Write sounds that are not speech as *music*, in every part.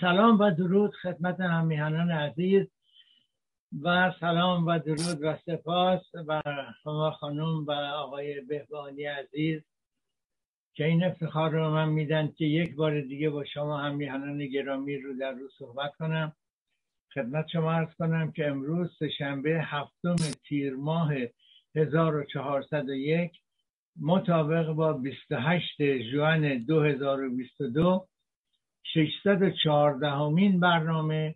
سلام و درود خدمت همیهنان عزیز و سلام و درود و سپاس و شما خانم و آقای بهبانی عزیز. که این افتخار رو من میدن که یک بار دیگه با شما همیهنان گرامی رو در رو صحبت کنم. خدمت شما ارز کنم که امروز شنبه هفتم تیر ماه 1401 مطابق با 28 جوان 2022 614 همین برنامه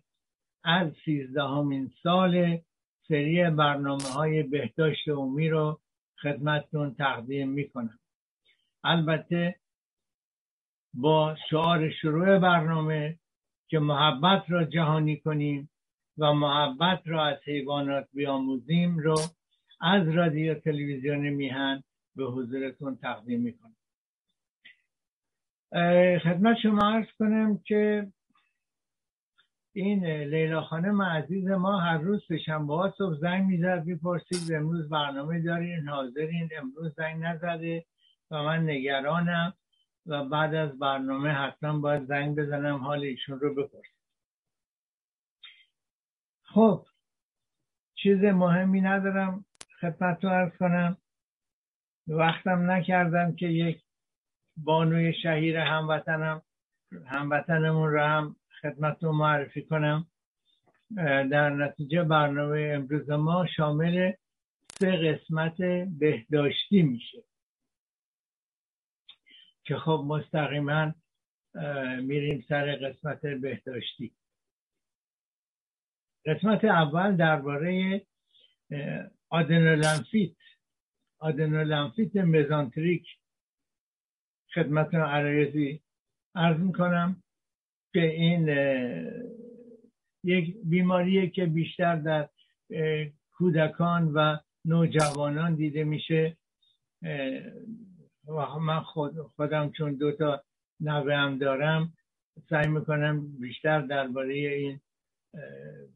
از 13 همین سال سری برنامه های بهداشت عمومی رو خدمتتون تقدیم می‌کنم. البته با شعار شروع برنامه که محبت را جهانی کنیم و محبت را از حیوانات بیاموزیم رو از رادیو تلویزیون میهن به حضورتون تقدیم می‌کنم. خدمت شما ارز کنم که این لیلا خانم عزیز ما هر روز شنبه ها صبح زنگ می‌زد می‌پرسید امروز برنامه دارین حاضرین امروز زنگ نزده و من نگرانم و بعد از برنامه حتما باید زنگ بزنم حال ایشون رو بپرسم خب چیز مهمی ندارم خدمت رو ارز کنم. وقتم نکردم که یک بانوی شهیر هموطنم هموطنمون رو هم خدمت رو معرفی کنم. در نتیجه برنامه امروز ما شامل سه قسمت بهداشتی میشه که خب مستقیما میریم سر قسمت بهداشتی. قسمت اول درباره آدنولنفیت آدنولنفیت مزانتریک. خدمت عرایزی عرض می‌کنم که این یک بیماریه که بیشتر در کودکان و نوجوانان دیده میشه. و من خود خودم چون دو تا هم دارم سعی می‌کنم بیشتر درباره این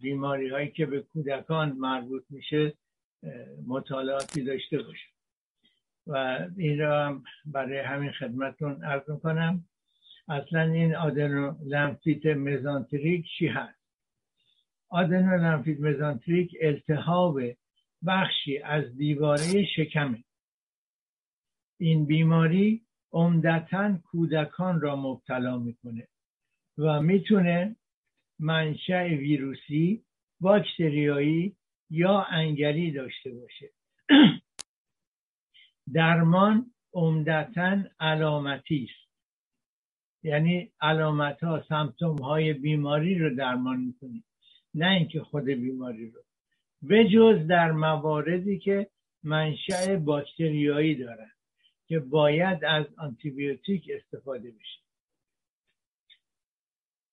بیماری هایی که به کودکان مربوط میشه مطالعاتی داشته باشم. و این را هم برای همین خدمتون ارز کنم اصلا این آدنولمفیت مزانتریک چی هست؟ آدنولمفیت مزانتریک التهاب بخشی از دیواره شکمه. این بیماری عمدتا کودکان را مبتلا می‌کنه و می‌تونه منشأ ویروسی باکتریایی یا انگلی داشته باشه. *clears throat* درمان عمدتا علامتی است. یعنی علامت ها سمتوم های بیماری رو درمان می‌کنیم. نه اینکه خود بیماری رو. به جز در مواردی که منشأ باکتریایی دارن که باید از آنتیبیوتیک استفاده بشه.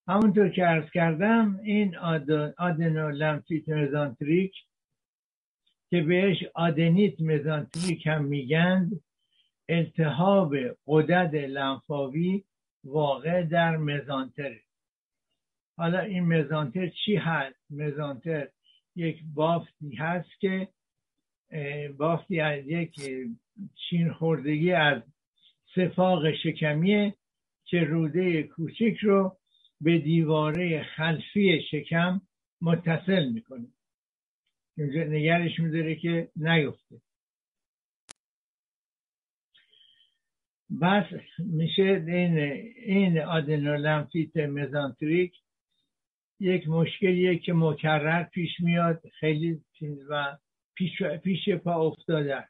همونطور که ارز کردم این آدنولمفیت مزانتریک که بهش آدنیت مزانتریک هم میگند التهاب قدد لنفاوی واقع در مزانتر. حالا این مزانتر چی هست؟ مزانتر یک بافتی هست که بافتی از یک چین خوردگی از سفاق شکمیه که روده کوچک رو به دیواره خلفی شکم متصل می‌کنه. نگرش میداره که نیفته بس میشه این این آدنولمفیت مزانتریک یک مشکلیه که مکرر پیش میاد خیلی و پیش, پیش پا افتاده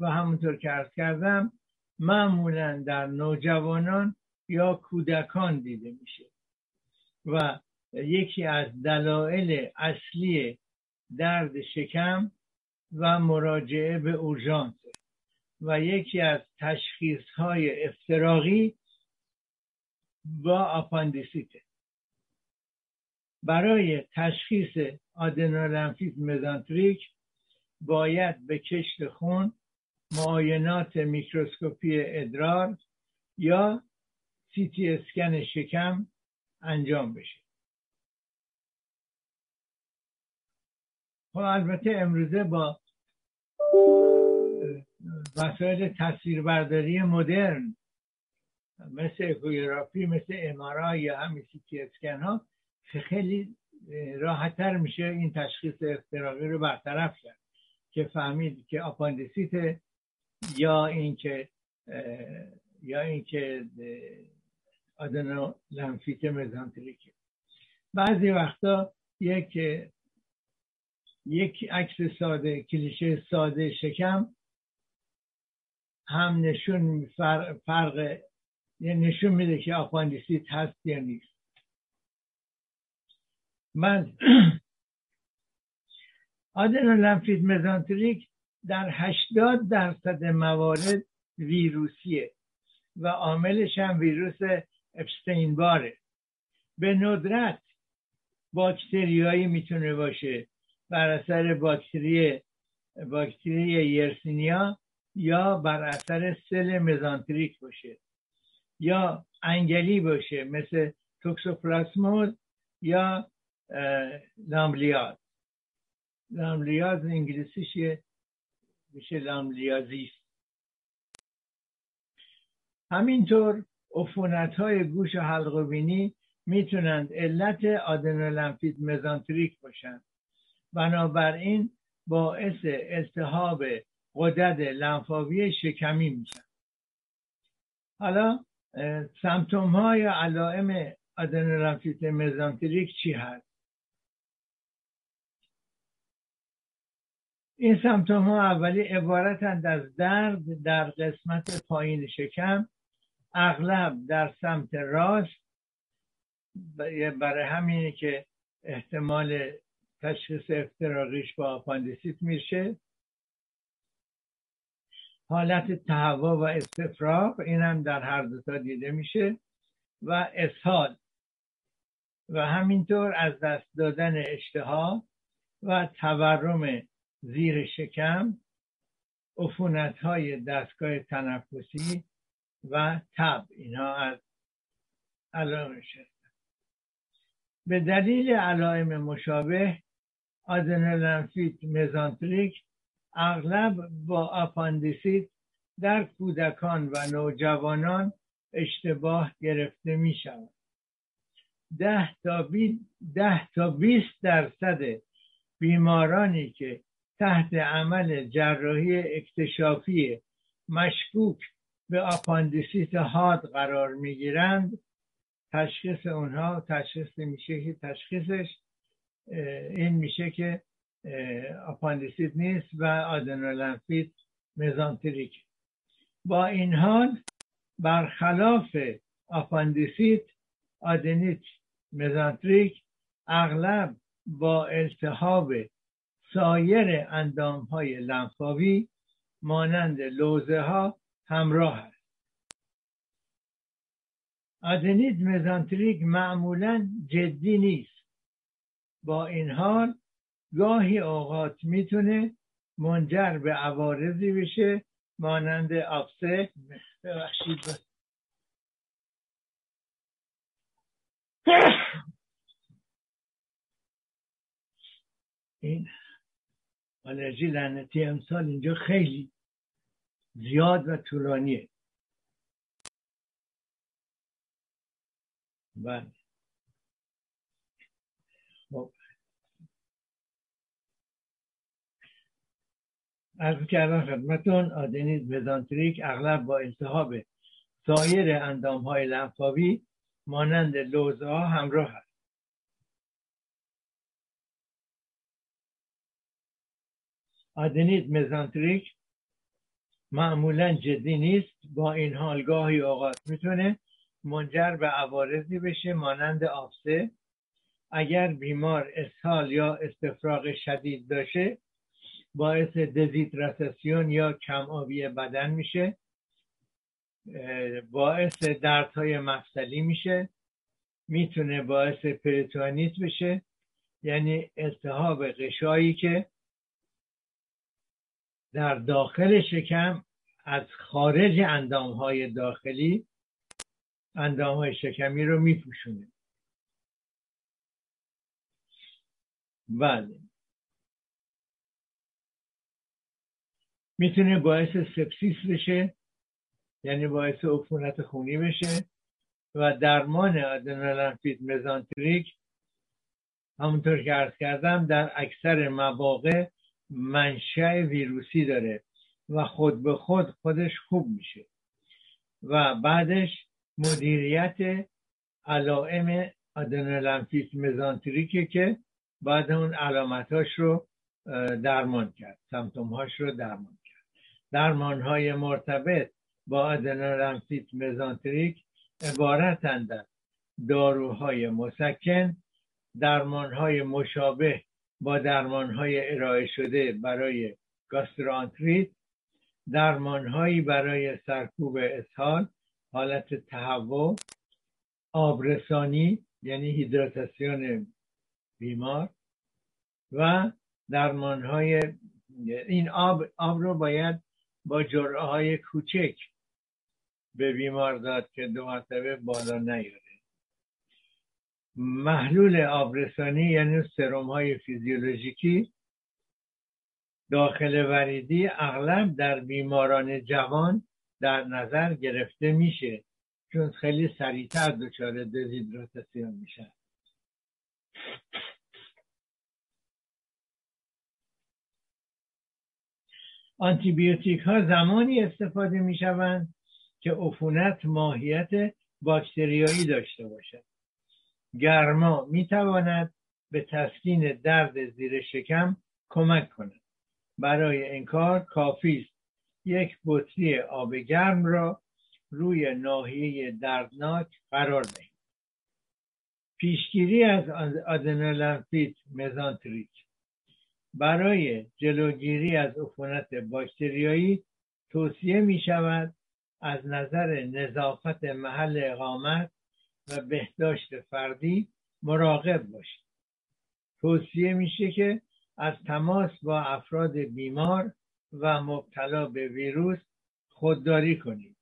و همونطور که ارز کردم معمولا در نوجوانان یا کودکان دیده میشه و یکی از دلایل اصلی درد شکم و مراجعه به اورژانس. و یکی از تشخیص های افتراقی با آپاندیسیته برای تشخیص آدنولنفیت مزانتریک باید به کشت خون معاینات میکروسکوپی ادرار یا سیتی اسکن شکم انجام بشه. خب البته امروزه با وسایل تصویربرداری مدرن مثل اکوگرافی مثل ام‌آرآی یا همین سیتی اسکن ها خیلی راحتتر میشه این تشخیص افتراقی رو برطرف کرد که فهمید که آپاندیسیت یا اینکه یا اینکه آدنو لنفیت مزانتریکه. بعضی وقتا یک یک عکس ساده کلیشه ساده شکم. هم نشون فرق, فرق نشون میده که آپاندیسیت هست یا نیست. من *clears throat* آدنولنفیت مزانتریک در 80 درصد موارد ویروسیه و عاملش هم ویروس اپستین باره. به ندرت باکتریایی می‌تونه باشه. بر اثر باکتری باکتری یرسینیا یا بر اثر سل مزانتریک باشه یا انگلی باشه مثل توکسوپلاسمود یا لاملیاز لاملیاز انگلیسیش میشه لاملیازیست همینطور عفونت های گوش و حلق بینی می‌تونند علت آدنولنفیت مزانتریک باشند. بنابراین باعث التهاب قدرت لنفاوی شکمی میشن حالا سمتوم های علائم آدنولنفیت مزانتریک چی هست؟ این سمتوم ها اولی عبارتند از درد در قسمت پایین شکم اغلب در سمت راست برای همینه که احتمال تشخیص افتراقیش با آپاندیسیت میشه. حالت تهوع و استفراغ این هم در هر دو تا دیده میشه. و اسهال. و همینطور از دست دادن اشتها و تورم زیر شکم عفونت های دستگاه تنفسی و تب. اینها از علائمش هستند به دلیل علائم مشابه آدنولنفیت مزانتریک اغلب با آپاندیسیت در کودکان و نوجوانان اشتباه گرفته می شود ده تا, بی ده تا بیست درصد بیمارانی که تحت عمل جراحی اکتشافی مشکوک به آپاندیسیت حاد قرار می گیرند تشخیص اونها تشخیص میشه که تشخیصش این میشه که آپاندیسیت نیست و آدنولنفیت مزانتریک با این حال برخلاف آپاندیسیت آدنیت مزانتریک اغلب با التهاب سایر اندام های لنفاوی مانند لوزه ها همراه است. آدنیت مزانتریک معمولا جدی نیست. با این حال گاهی اوقات می‌تونه منجر به عوارضی بشه مانند آفسه ببخشید. این آلرژی لعنتی امسال اینجا خیلی زیاد و طولانیه. بله. از کردن خدمتون آدنیز مزانتریک اغلب با التهاب سایر اندام های لنفاوی مانند لوزه ها همراه است. آدنیت مزانتریک معمولا جدی نیست با این حال گاهی اوقات می‌تونه منجر به عوارضی بشه مانند آفسه اگر بیمار اسهال یا استفراغ شدید داشته باعث دزیدراتاسیون یا کم آبی بدن میشه باعث دردهای مفصلی میشه می‌تونه باعث پریتونیت بشه یعنی التهاب قشایی که در داخل شکم از خارج اندام های داخلی اندام های شکمی رو میپوشونه. بله. می‌تونه باعث سپسیس بشه یعنی باعث عفونت خونی بشه و درمان آدنولانفیت مزانتریک همونطور که ارز کردم در اکثر مواقع منشأ ویروسی داره و خود به خود خودش خوب میشه و بعدش مدیریت علائم آدنولانفیت مزانتریکه که بعد اون علامتاش رو درمان کرد سمتومهاش رو درمان کرد درمان های مرتبط با ادنولانفیت مزانتریک عبارتند از داروهای مسکن درمانهای مشابه با درمانهای ارائه شده برای گاسترانتریت درمانهایی برای سرکوب اسهال حالت تهوع آبرسانی یعنی هیدراتاسیون بیمار و درمانهای این آب, آب رو باید با جرعه های کوچک به بیمار داد که دو مرتبه بالا نیاره. محلول آبرسانی یعنی سروم های فیزیولوژیکی داخل وریدی اغلب در بیماران جوان در نظر گرفته میشه چون خیلی سریعتر دچار دزیدراتاسیون میشن. آنتیبیوتیک ها زمانی استفاده می شوند که عفونت ماهیت باکتریایی داشته باشد. گرما می تواند به تسکین درد زیر شکم کمک کند. برای این کار کافی است یک بطری آب گرم را روی ناحیه دردناک قرار دهید. پیشگیری از آدنولانفیت مزانتریک برای جلوگیری از عفونت باکتریایی توصیه می شود از نظر نظافت محل اقامت و بهداشت فردی مراقب باشید. توصیه میشه که از تماس با افراد بیمار و مبتلا به ویروس خودداری کنید.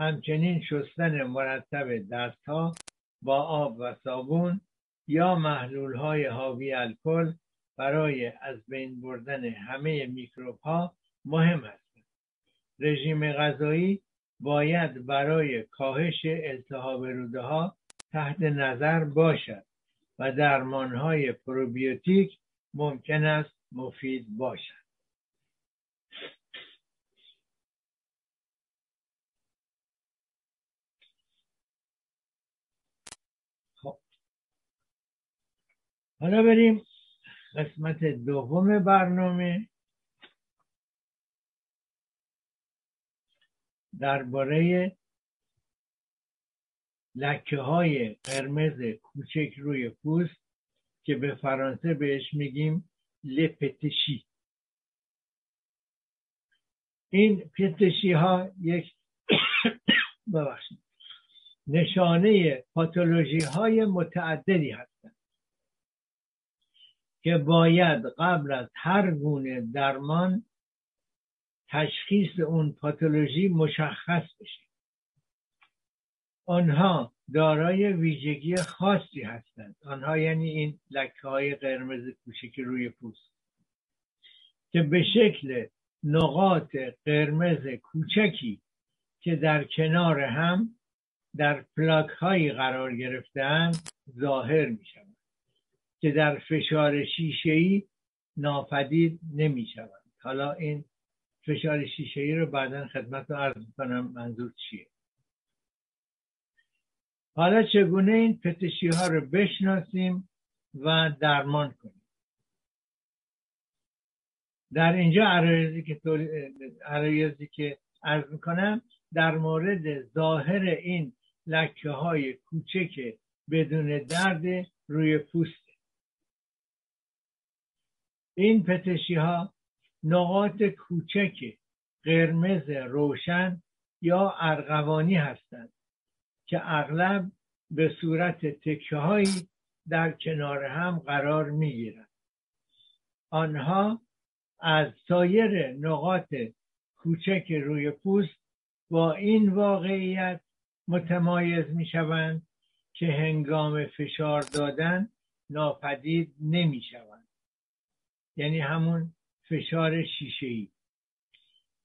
همچنین شستن مرتب دستها با آب و صابون یا محلول های حاوی الکل برای از بین بردن همه میکروب ها مهم است رژیم غذایی باید برای کاهش التهاب روده ها تحت نظر باشد و درمان های پروبیوتیک ممکن است مفید باشد خب. حالا بریم قسمت دوم برنامه درباره لکه های قرمز کوچک روی پوست که به فرانسه بهش میگیم لپتشی این پتشی ها یک *coughs* ببخشید. نشانه پاتولوژی های متعددی هستند که باید قبل از هر گونه درمان تشخیص اون پاتولوژی مشخص بشه. آنها دارای ویژگی خاصی هستند. آنها یعنی این لکه های قرمز کوچکی روی پوست که به شکل نقاط قرمز کوچکی که در کنار هم در پلاک هایی قرار گرفتن ظاهر می که در فشار شیشه ای ناپدید نمی شود حالا این فشار شیشه ای رو بعدا خدمت رو عرض کنم منظور چیه. حالا چگونه این پتشی ها رو بشناسیم و درمان کنیم؟ در اینجا عرایزی که عرایزی که عرض می‌کنم در مورد ظاهر این لکه های کوچک بدون درد روی پوست این پتشی ها نقاط کوچک قرمز روشن یا ارغوانی هستند که اغلب به صورت تکه هایی در کنار هم قرار می گیرند. آنها از سایر نقاط کوچک روی پوست با این واقعیت متمایز می شوند که هنگام فشار دادن ناپدید نمی شوند. یعنی همون فشار شیشه ای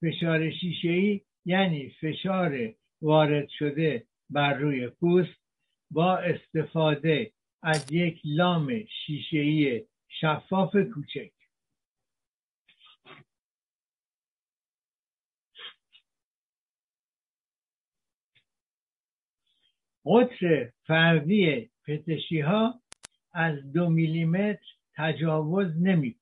فشار شیشه ای یعنی فشار وارد شده بر روی پوست با استفاده از یک لام شیشه ای شفاف کوچک. قطر فردی پتشی ها از دو میلیمتر تجاوز نمی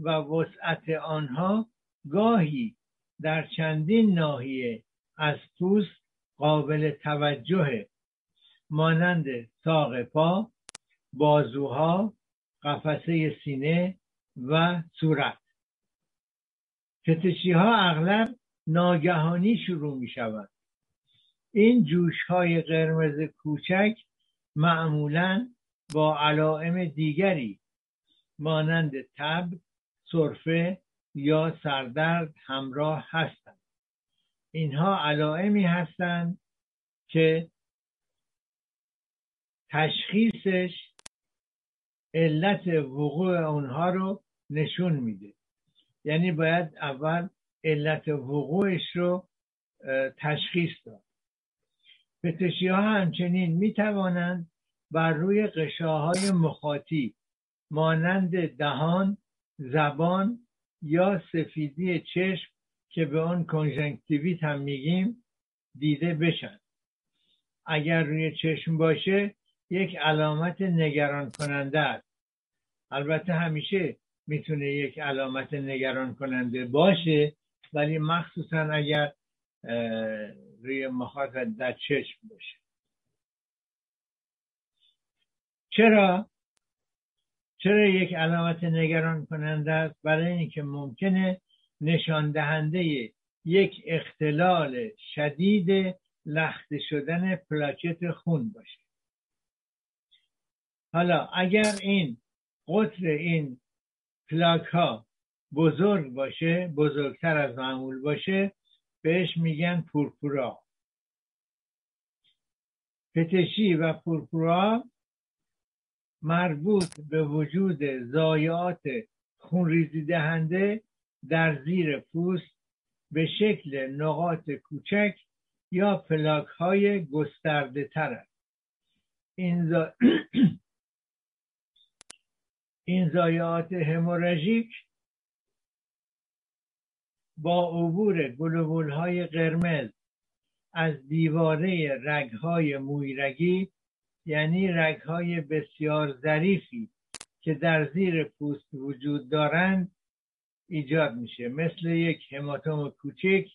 و وسعت آنها گاهی در چندین ناحیه از پوست قابل توجه مانند ساق پا بازوها قفسه سینه و صورت. فتشی ها اغلب ناگهانی شروع می شود. این جوش های قرمز کوچک معمولا با علائم دیگری مانند تب سرفه یا سردرد همراه هستند. اینها علائمی هستند که تشخیصش علت وقوع اونها رو نشون میده. یعنی باید اول علت وقوعش رو تشخیص داد. پتشی ها همچنین می توانند بر روی قشاهای مخاطی مانند دهان زبان یا سفیدی چشم که به آن کنجنکتیویت هم میگیم دیده بشن. اگر روی چشم باشه یک علامت نگران کننده است. البته همیشه می‌تونه یک علامت نگران کننده باشه ولی مخصوصا اگر روی مخاط در چشم باشه. چرا؟ چرا یک علامت نگران کننده است؟ برای اینکه ممکنه نشان دهنده یک اختلال شدید لخته شدن پلاکت خون باشه. حالا اگر این قطر این پلاک ها بزرگ باشه بزرگتر از معمول باشه بهش میگن پورپورا. پتشی و پورپورا مربوط به وجود زایات خونریزی دهنده در زیر پوست به شکل نقاط کوچک یا پلاک های گسترده تر است. این, زا... *clears throat* این زایات هموراژیک با عبور گلوبول های قرمز از دیواره رگ های مویرگی یعنی رگهای بسیار ظریفی که در زیر پوست وجود دارند ایجاد میشه. مثل یک هماتوم کوچک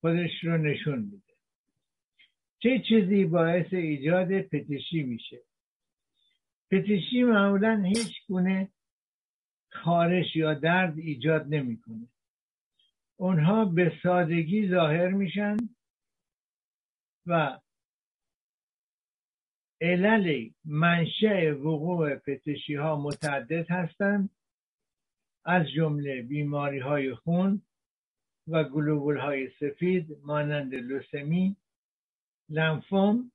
خودش رو نشون میده. چه چیزی باعث ایجاد پتشی میشه؟ پتشی معمولا هیچ گونه خارش یا درد ایجاد نمی‌کنه. اونها به سادگی ظاهر میشن و علل منشأ وقوع پتشی ها متعدد هستند. از جمله بیماری های خون و گلوبول های سفید مانند لوسمی لنفوم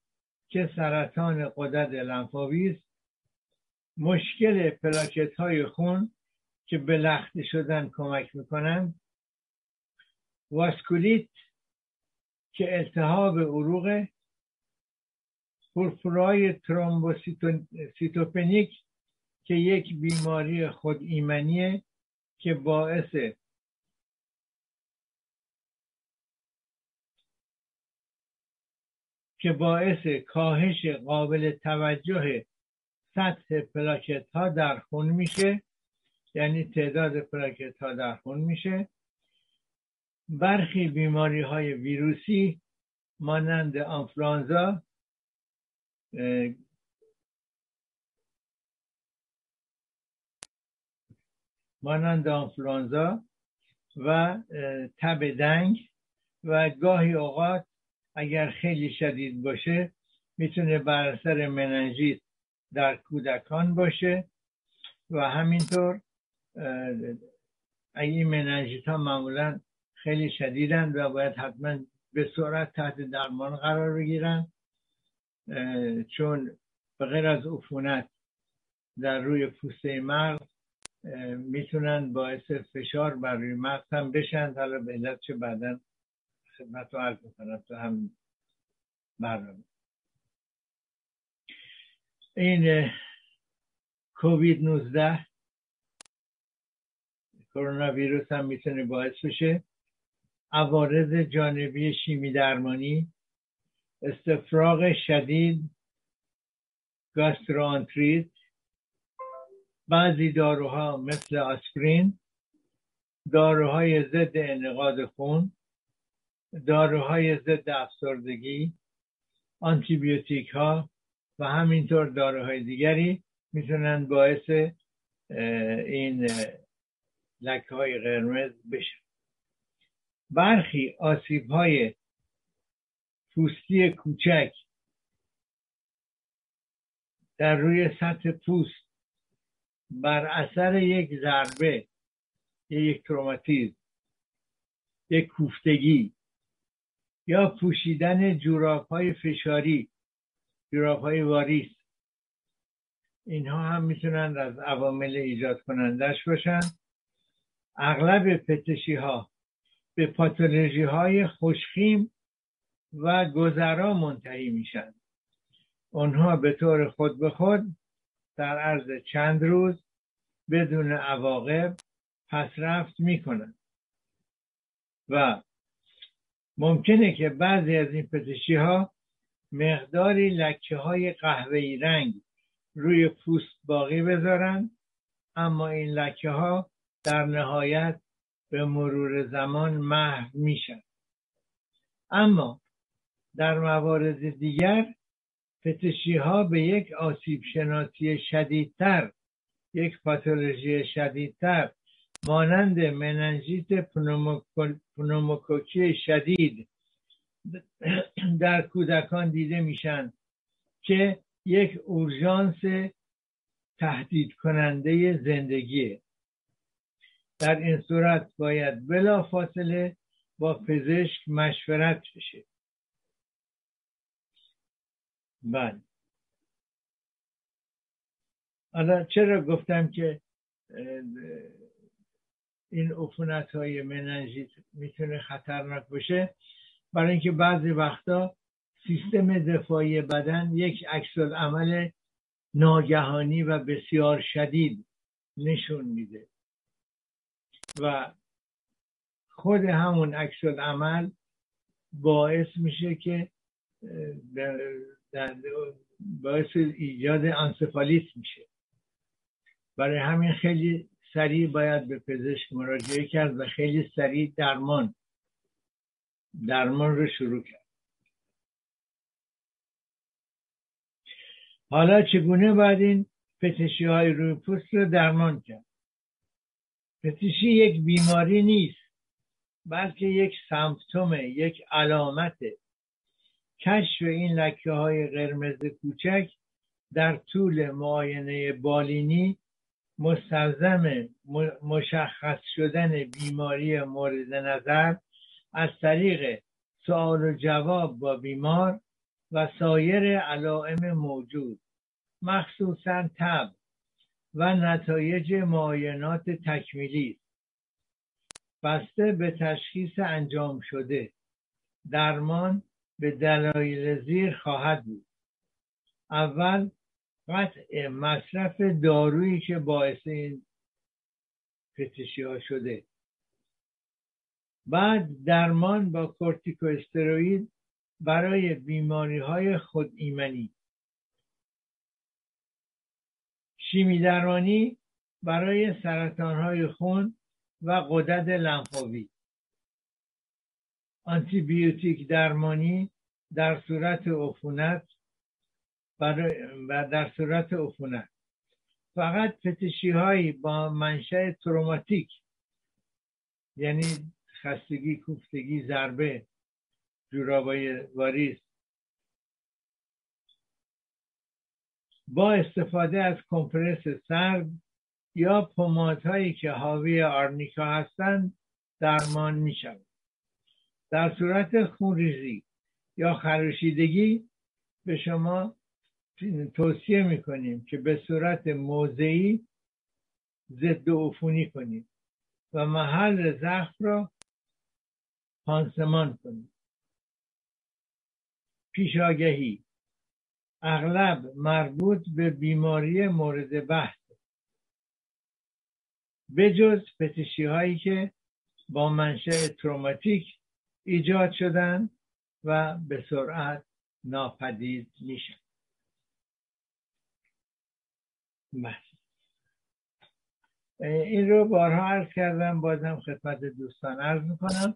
که سرطان قدرت لنفاوی مشکل پلاکت های خون که به لخته شدن کمک می‌کنند. واسکولیت که التهاب عروق پورپورای ترومبوسیتوپنیک که یک بیماری خود ایمنیه که باعث که باعث کاهش قابل توجه سطح پلاکت ها در خون میشه یعنی تعداد پلاکت ها در خون میشه. برخی بیماری های ویروسی مانند آنفلانزا مانند آنفلانزا و تب دنگ و گاهی اوقات اگر خیلی شدید باشه می‌تونه بر اثر مننژیت در کودکان باشه و همینطور این مننژیت ها معمولا خیلی شدیدن و باید حتما به سرعت تحت درمان قرار بگیرن. چون به غیر از عفونت در روی پوسته مغز می‌تونن باعث فشار بر روی مغز هم بشن. حالا به علت چه بعدا خدمت رو عرض می‌کنم تو هم برنامه. این کووید 19 کرونا ویروس هم می‌تونه باعث بشه. عوارض جانبی شیمی درمانی استفراغ شدید گاسترانتریت بعضی داروها مثل آسپرین داروهای ضد انقاد خون داروهای ضد افسردگی آنتیبیوتیک ها و همینطور داروهای دیگری می‌تونن باعث این لکه های قرمز بشن. برخی آسیب های پوستی کوچک. در روی سطح پوست. بر اثر یک ضربه یک تروماتیزم یک کوفتگی یا پوشیدن جوراب های فشاری جوراب های واریس. اینها هم می‌تونن از عوامل ایجاد کنندش باشن. اغلب پتشی ها به پاتولوژی های خوشخیم و گذرا منتهی میشن. آنها به طور خود به خود در عرض چند روز بدون عواقب پس رفت می‌کنن و ممکنه که بعضی از این پزشکی ها مقداری لکه های قهوه‌ای رنگ روی پوست باقی بذارن اما این لکه ها در نهایت به مرور زمان محو میشن. اما در موارد دیگر پتشی ها به یک آسیب شناسی شدیدتر یک پاتولوژی شدیدتر مانند مننژیت پنوموکوکی شدید در کودکان دیده میشن که یک اورژانس تهدید کننده زندگیه در این صورت باید بلا فاصله با پزشک مشورت بشه. بله. حالا چرا گفتم که این عفونت های مننژیت می‌تونه خطرناک باشه؟ برای اینکه بعضی وقتا سیستم دفاعی بدن یک عکس عمل ناگهانی و بسیار شدید نشون میده. و خود همون عکس عمل باعث میشه که باعث ایجاد انسفالیت میشه. برای همین خیلی سریع باید به پزشک مراجعه کرد و خیلی سریع درمان درمان رو شروع کرد. حالا چگونه باید این پتشی های روی پوست رو درمان کرد؟ پتشی یک بیماری نیست بلکه یک سمپتومه یک علامته. کشف این لکه های قرمز کوچک در طول معاینه بالینی مستلزم مشخص شدن بیماری مورد نظر از طریق سوال و جواب با بیمار و سایر علائم موجود مخصوصا تب و نتایج معاینات تکمیلی. بسته به تشخیص انجام شده درمان به دلایل زیر خواهد بود. اول قطع مصرف دارویی که باعث این فتشی ها شده. بعد درمان با کورتیکوستروید برای بیماری های خود ایمنی شیمی درمانی برای سرطان های خون و قدرت لنفاوی. آنتی بیوتیک درمانی در صورت عفونت و در صورت عفونت. فقط فتشی هایی با منشأ تروماتیک یعنی خستگی کوفتگی ضربه جورابای واریس با استفاده از کمپرس سرد یا پمادهایی که حاوی آرنیکا هستند درمان می شود در صورت خونریزی یا خراشیدگی به شما توصیه می‌کنیم که به صورت موضعی ضد عفونی کنید و محل زخم را پانسمان کنید. پیشاگهی. اغلب مربوط به بیماری مورد بحث. بجز پتشی هایی که با منشأ تروماتیک ایجاد شدن و به سرعت ناپدید میشن بله. این رو بارها عرض کردم بازم خدمت دوستان عرض می‌کنم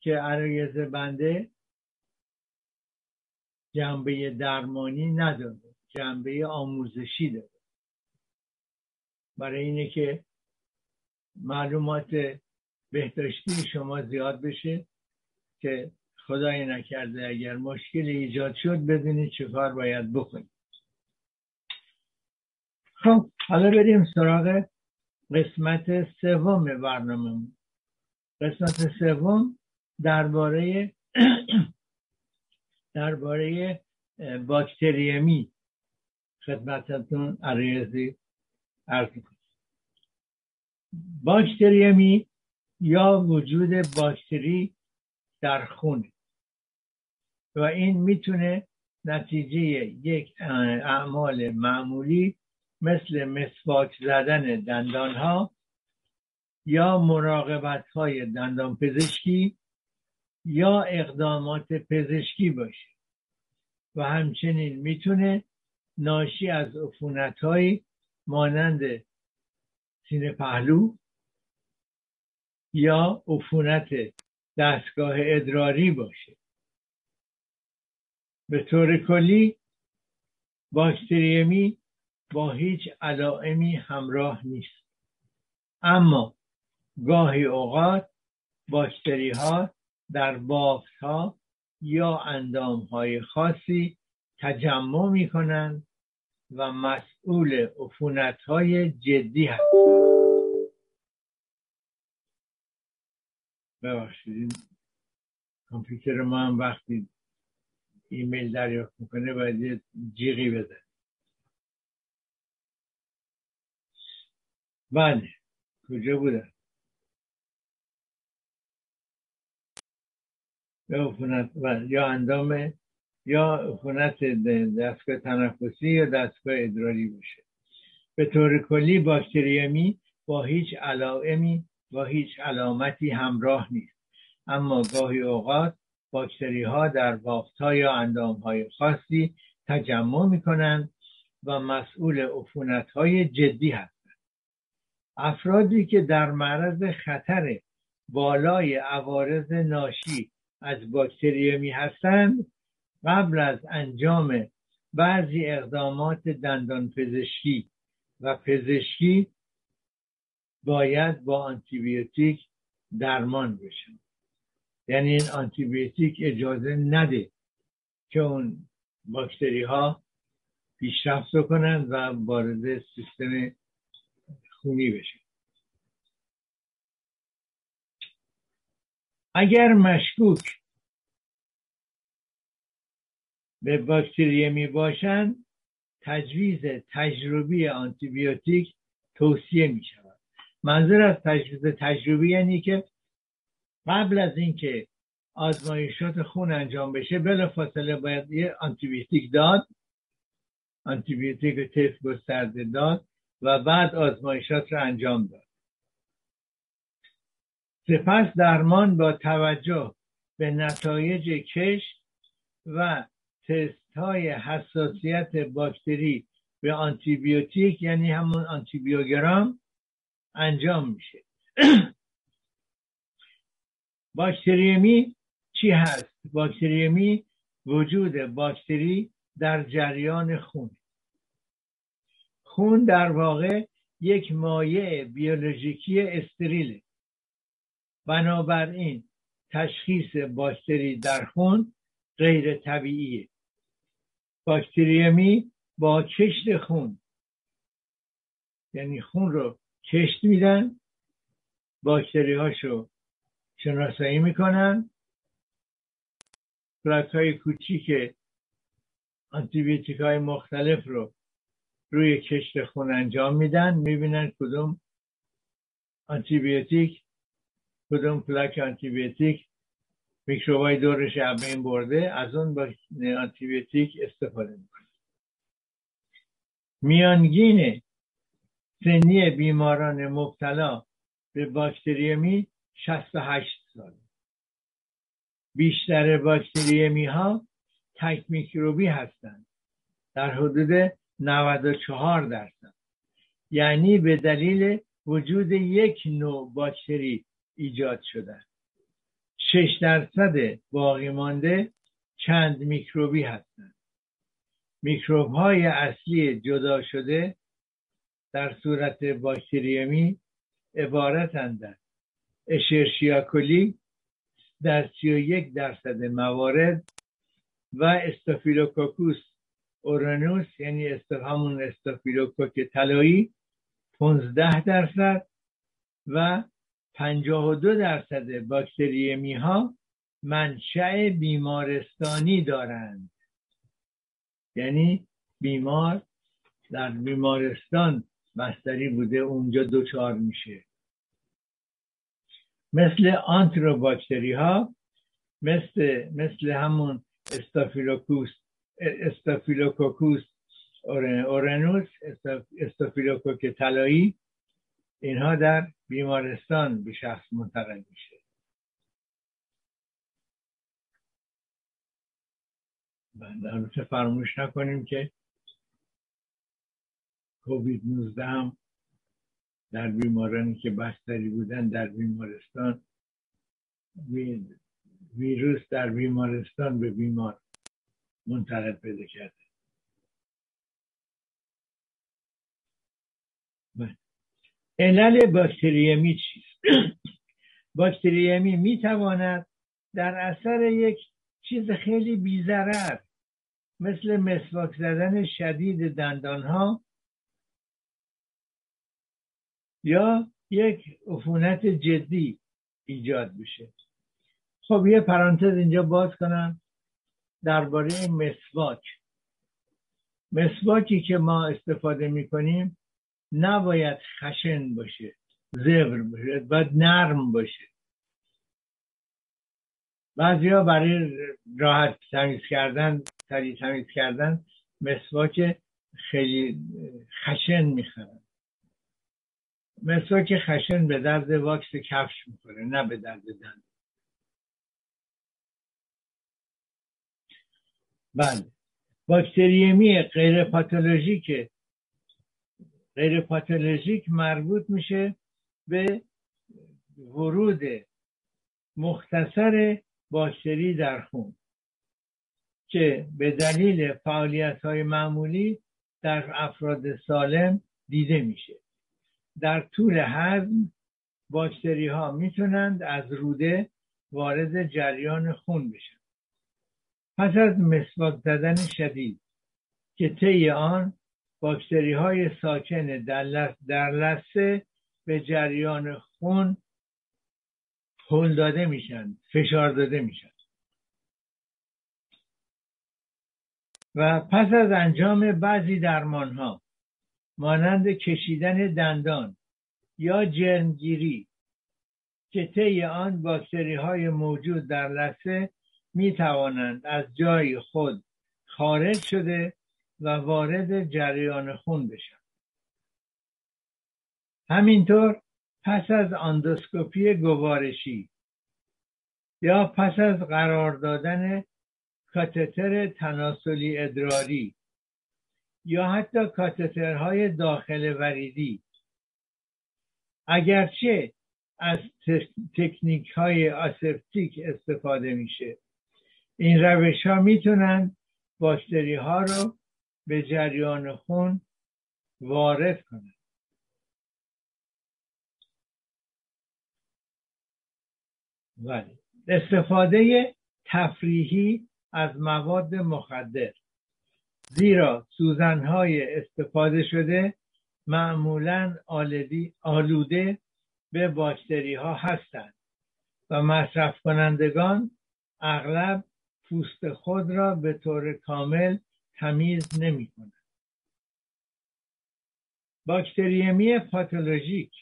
که عرایز بنده جنبه درمانی نداره جنبه آموزشی داره برای اینه که معلومات بهداشتی شما زیاد بشه که خدای نکرده اگر مشکلی ایجاد شد بدونید چه کار باید بکنید خب حالا بریم سراغ قسمت سوم برنامه. قسمت سوم درباره *clears throat* درباره باکتریمی خدمتتون عریضی عرض باکتریمی یا وجود باکتری در خون. و این می‌تونه نتیجه یک اعمال معمولی مثل مسواک زدن دندان ها یا مراقبت های دندان پزشکی یا اقدامات پزشکی باشه. و همچنین می‌تونه ناشی از عفونت مانند سینه پهلو یا عفونت دستگاه ادراری باشه. به طور کلی باکتریمی با هیچ علائمی همراه نیست. اما گاهی اوقات باکتری ها در بافت ها یا اندام های خاصی تجمع می کنند و مسئول عفونت های جدی هستند. ببخشید کامپیوتر ما هم وقتی ایمیل دریافت می‌کنه باید یه جیغی بده بله کجا بودن یا عفونت یا اندام یا عفونت دستگاه تنفسی یا دستگاه ادراری باشه. به طور کلی باکتریمی با هیچ علائمی با هیچ علامتی همراه نیست. اما گاهی اوقات باکتری ها در بافت ها یا اندام های خاصی تجمع می کنند و مسئول عفونت های جدی هستند. افرادی که در معرض خطر بالای عوارض ناشی از باکتریمی هستند قبل از انجام بعضی اقدامات دندان پزشکی و پزشکی باید با آنتیبیوتیک درمان بشن یعنی این آنتیبیوتیک اجازه نده که اون باکتری ها پیشرفت کنند و وارد سیستم خونی بشن. اگر مشکوک به باکتریمی باشند تجویز تجربی آنتیبیوتیک توصیه می شود منظور از تجویز تجربی یعنی که قبل از اینکه آزمایشات خون انجام بشه بلا فاصله باید یه آنتیبیوتیک داد آنتیبیوتیک طیف گسترده داد و بعد آزمایشات رو انجام داد. سپس درمان با توجه به نتایج کشت و تست های حساسیت باکتری به آنتیبیوتیک یعنی همون آنتیبیوگرام انجام میشه. *clears throat* باکتریمی چی هست؟ باکتریمی وجود باکتری در جریان خون. خون در واقع یک مایع بیولوژیکی استریله بنابراین تشخیص باکتری در خون غیر طبیعیه. باکتریمی با کشت خون یعنی خون رو کشت میدن باکتری هاشو شناسایی می‌کنن. پلاک های کوچیک آنتیبیوتیک های مختلف رو روی کشت خون انجام میدن. می‌بینن کدوم آنتیبیوتیک کدوم پلاک آنتیبیوتیک میکروبای دورش بین برده. از اون با آنتیبیوتیک استفاده می‌کنه میانگین سنی بیماران مبتلا به باکتریمی 68 سال. بیشتر باکتریمی ها تک میکروبی هستند. در حدود 94 درصد. یعنی به دلیل وجود یک نوع باکتری ایجاد شده. 6 درصد باقی مانده چند میکروبی هستند. میکروب های اصلی جدا شده در صورت باکتریمی عبارتند. از اشرشیاکولی در 31 درصد موارد و استافیلوکوکوس اورئوس یعنی همون استافیلوکوک طلایی 15 درصد و 52 درصد باکتریمی ها منشأ بیمارستانی دارند. یعنی بیمار در بیمارستان بستری بوده اونجا دچار میشه. مثل آنتروباکتری ها مثل مثل همون استافیلوکوس استافیلوکوکوس اورئوس استافیلوکوک طلایی اینها در بیمارستان به شخص منتقل میشه. البته فراموش نکنیم که کووید 19 هم در بیمارانی که بستری بودن در بیمارستان ویروس در بیمارستان به بیمار منتقل پیدا کرده بله. علل باکتریمی چیست *clears throat* باکتریمی می‌تواند در اثر یک چیز خیلی بیزرر مثل مسواک زدن شدید دندان ها یا یک عفونت جدی ایجاد بشه خب یه پرانتز اینجا باز کنم درباره مسواک. مسواکی که ما استفاده می‌کنیم نباید خشن باشه زبر باشه باید نرم باشه. ها برای راحت تمیز کردن سریع تمیز کردن مسواک خیلی خشن می‌خرن. مسواک خشن به درد واکس کفش می‌خوره نه به درد دند بله. باکتریمی غیر پاتولوژیک غیر پاتولوژیک مربوط میشه به ورود مختصر باکتری در خون که به دلیل فعالیت های معمولی در افراد سالم دیده میشه. در طول هضم باکتری ها می‌تونند از روده وارد جریان خون بشن. پس از مسواک زدن شدید که طی آن باکتری های ساکن در لسه به جریان خون هل داده میشن فشار داده میشن. و پس از انجام بعضی درمان ها مانند کشیدن دندان یا جرمگیری که طی آن باکتری های موجود در لثه می توانند از جای خود خارج شده و وارد جریان خون بشن همینطور پس از آندوسکوپی گوارشی یا پس از قرار دادن کاتتر تناسلی ادراری یا حتی کاتترهای داخل وریدی. اگرچه از تکنیک های آسپتیک استفاده میشه. این روش ها می‌تونن باکتری ها رو به جریان خون وارد کنند ولی استفاده تفریحی از مواد مخدر. زیرا سوزنهای استفاده شده معمولا آلوده به باکتری ها هستند و مصرف کنندگان اغلب پوست خود را به طور کامل تمیز نمی کنند. باکتریمی پاتولوژیک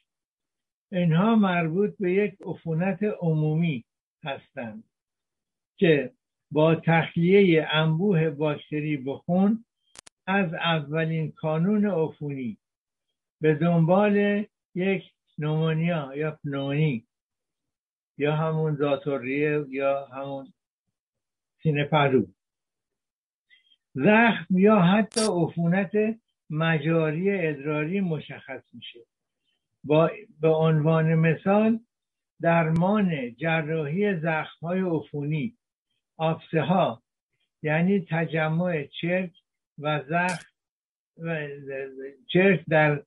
اینها مربوط به یک عفونت عمومی هستند که با تخلیه انبوه باکتری به خون از اولین کانون عفونی به دنبال یک نومونیا یا پنونی یا همون زاتوریه یا همون سینه پهلو زخم یا حتی عفونت مجاری ادراری مشخص میشه. با به عنوان مثال درمان جراحی زخم های عفونی آفسه ها یعنی تجمع چرک و زخم چرک در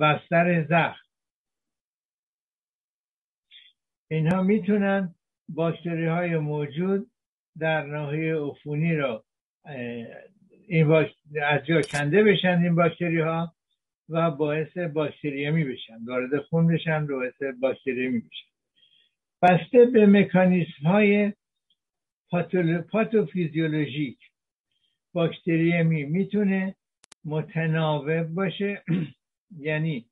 بستر زخم. اینها می‌تونن باکتری های موجود در ناحیه عفونی را این از جا کنده بشن این باکتری ها و باعث باکتریمی بشن. وارد خون بشن باعث باکتریمی بشن بسته به مکانیسم های پاتوفیزیولوژیک باکتریمی می‌تونه متناوب باشه. *clears throat* یعنی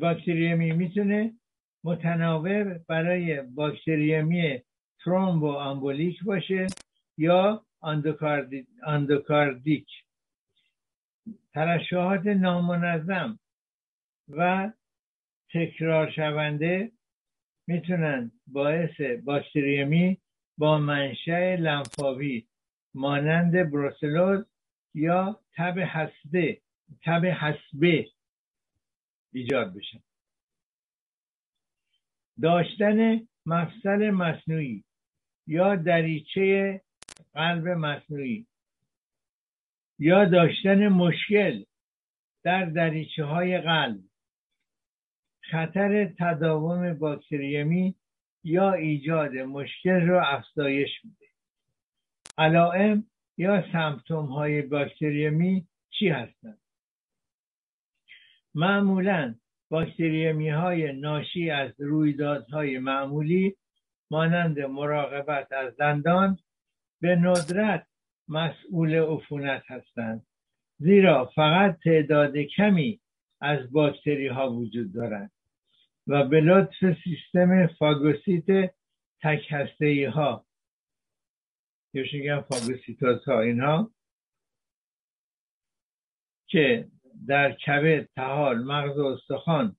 باکتریمی می‌تونه متناوب برای باکتریمی ترومبو آمبولیک باشه یا اندوکاردیک. ترشحات نامنظم و تکرار شونده می‌تونن باعث باکتریمی با منشأ لنفاوی مانند بروسلوز یا تب حسبه تب حسبه ایجاد بشن. داشتن مفصل مصنوعی یا دریچه قلب مصنوعی یا داشتن مشکل در دریچه های قلب خطر تداوم باکتریمی یا ایجاد مشکل را افزایش میده. علائم یا سمپتوم های باکتریمی چی هستند؟ معمولا باکتریمی های ناشی از رویدادهای معمولی مانند مراقبت از دندان به ندرت مسئول عفونت هستند زیرا فقط تعداد کمی از باکتری ها وجود دارند. و به لطف سیستم فاگوسیت تک هسته ای ها یا فاگوسیتوس ها اینها. که در کبد تحال مغز و استخوان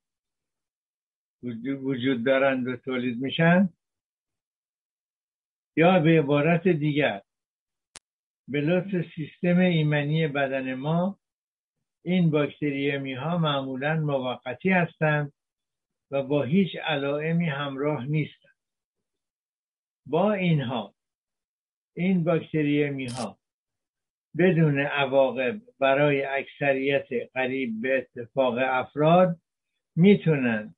وجود دارند و تولید میشن. یا به عبارت دیگر به لطف سیستم ایمنی بدن ما این باکتریمی ها معمولا موقتی هستند. و با هیچ علائمی همراه نیستند. با اینها این باکتریمی ها بدون عواقب برای اکثریت قریب به اتفاق افراد می‌تونن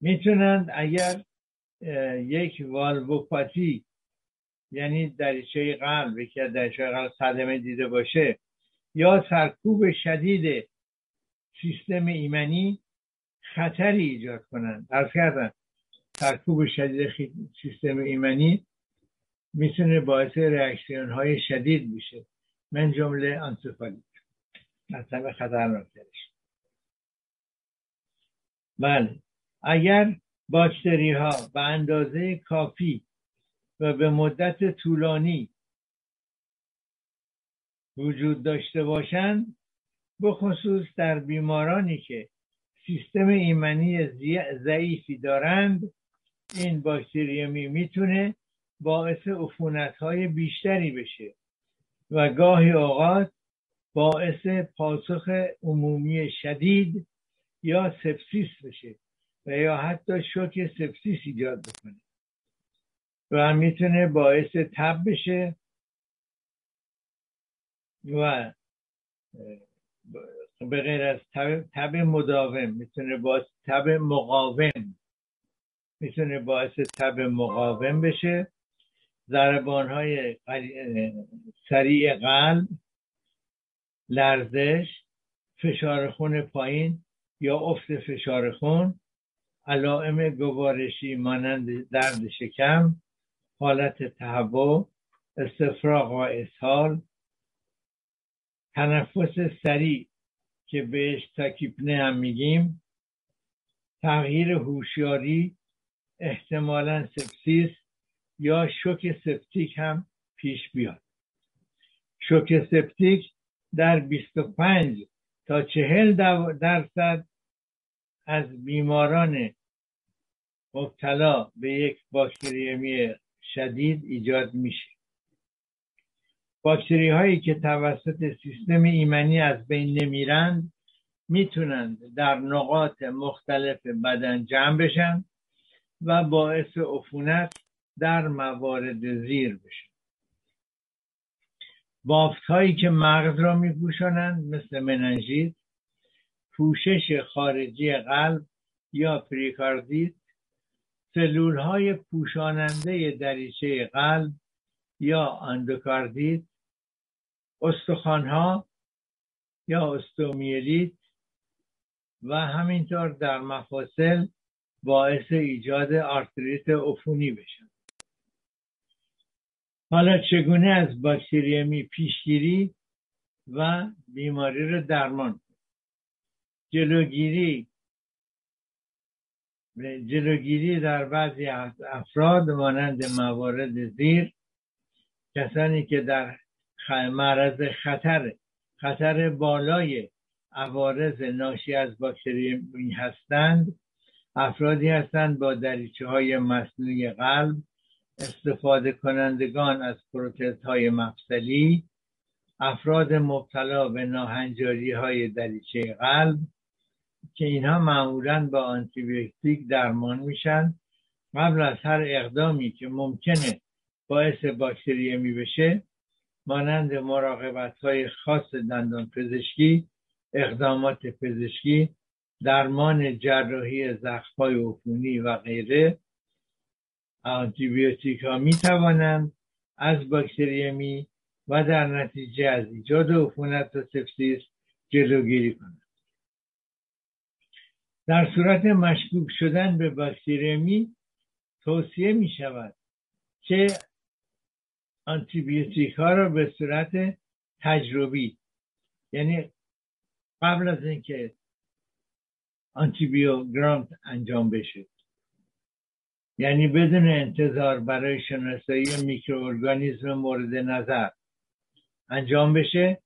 می‌تونند اگر یک والوپاتی یعنی دریچه قلب که دریچه قلب صدمه دیده باشه یا سرکوب شدید سیستم ایمنی خطری ایجاد کنند. از کردن سرکوب شدید سیستم ایمنی می‌تونه باعث ریاکسیون های شدید بشه. من جمله انسفالیت مثلا خطرناکترش بله. اگر باکتری ها به اندازه کافی و به مدت طولانی وجود داشته باشند بخصوص در بیمارانی که سیستم ایمنی ضعیفی دارند این باکتریمی می‌تونه باعث عفونت های بیشتری بشه و گاهی اوقات باعث پاسخ عمومی شدید یا سپسیس بشه و یا حتی شوک سپسیس ایجاد بکنه و می‌تونه باعث تب بشه و به غیر از تب, مداوم می‌تونه باعث تب مقاوم می‌تونه باعث تب مقاوم بشه. ضربان های سریع قلب لرزش فشار خون پایین یا افت فشار خون علائم گوارشی مانند درد شکم حالت تهوع استفراغ و اسهال تنفس سریع که بهش تاکیپنه هم میگیم. تغییر هوشیاری احتمالا سپسیس یا شوک سپتیک هم پیش بیاد. شوک سپتیک در 25 تا 40 درصد از بیماران مبتلا به یک باکتریمی شدید ایجاد میشه. باکتری هایی که توسط سیستم ایمنی از بین نمیرند می‌تونند در نقاط مختلف بدن جمع بشن و باعث عفونت در موارد زیر بشن. بافت هایی که مغز را میپوشانند مثل مننژیت پوشش خارجی قلب یا پریکاردیت سلول های پوشاننده دریچه قلب یا اندوکاردیت استخوانها یا استئومیلیت و همینطور در مفاصل باعث ایجاد آرتریت عفونی بشن. حالا چگونه از باکتریمی پیشگیری و بیماری رو درمان جلوگیری جلوگیری در بعضی افراد مانند موارد زیر کسانی که در معرض خطر خطر بالای عوارض ناشی از باکتری هستند. افرادی هستند با دریچه های مصنوعی قلب استفاده کنندگان از پروتز های مفصلی افراد مبتلا به ناهنجاری های دریچه قلب که اینها معمولا با آنتیبیوتیک درمان میشن. قبل از هر اقدامی که ممکنه باعث باکتریمی بشه مانند مراقبت های خاص دندان پزشکی اقدامات پزشکی درمان جراحی زخم های عفونی و غیره آنتیبیوتیک ها می توانند از باکتریمی و در نتیجه از ایجاد عفونت و سپسیس جلوگیری کنند. در صورت مشکوک شدن به باکتریمی توصیه می شود که آنتیبیوتیک ها را به صورت تجربی. یعنی قبل از اینکه آنتیبیوگرام انجام بشه. یعنی بدون انتظار برای شناسایی میکروارگانیسم مورد نظر انجام بشه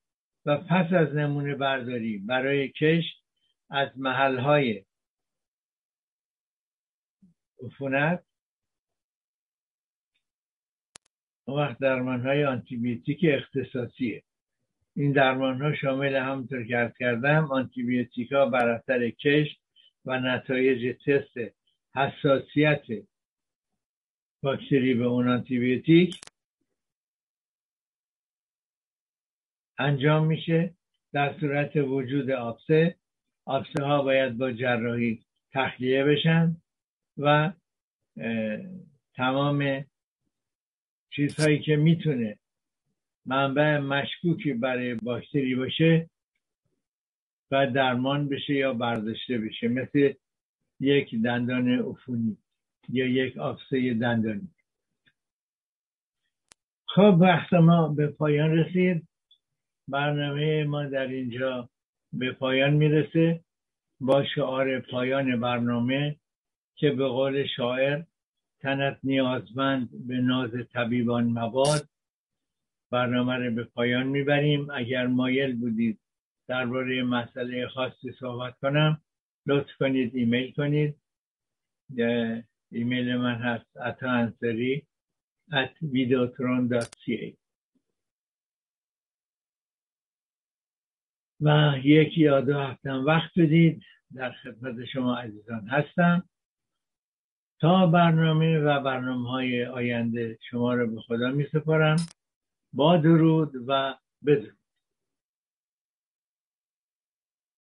و پس از نمونه برداری برای کش از محلهای عفونت وقت درمان های آنتیبیوتیک اختصاصیه. این درمان ها شامل همونطور که کردم آنتیبیوتیک ها بر اثر کش و نتایج تست حساسیت باکتری به اون آنتیبیوتیک انجام میشه در صورت وجود آبسه. آبسه ها باید با جراحی تخلیه بشن و تمام چیزهایی که می‌تونه منبع مشکوکی برای باکتری باشه و درمان بشه یا برداشته بشه مثل یک دندان عفونی یا یک آفسه دندانی. خب بحث ما به پایان رسید. برنامه ما در اینجا به پایان می‌رسه. با شعار پایان برنامه که به قول شاعر تنت نیازمند به ناز طبیبان مباد برنامه رو به پایان می‌بریم. اگر مایل بودید درباره مسئله خاصی صحبت کنم لطف کنید ایمیل کنید. ایمیل من هست اتا انصری at videotron.ca و یکی یا دو هفته وقت بدید. در خدمت شما عزیزان هستم. تا برنامه و برنامه های آینده شما را به خدا می سپارم با درود و بدرود.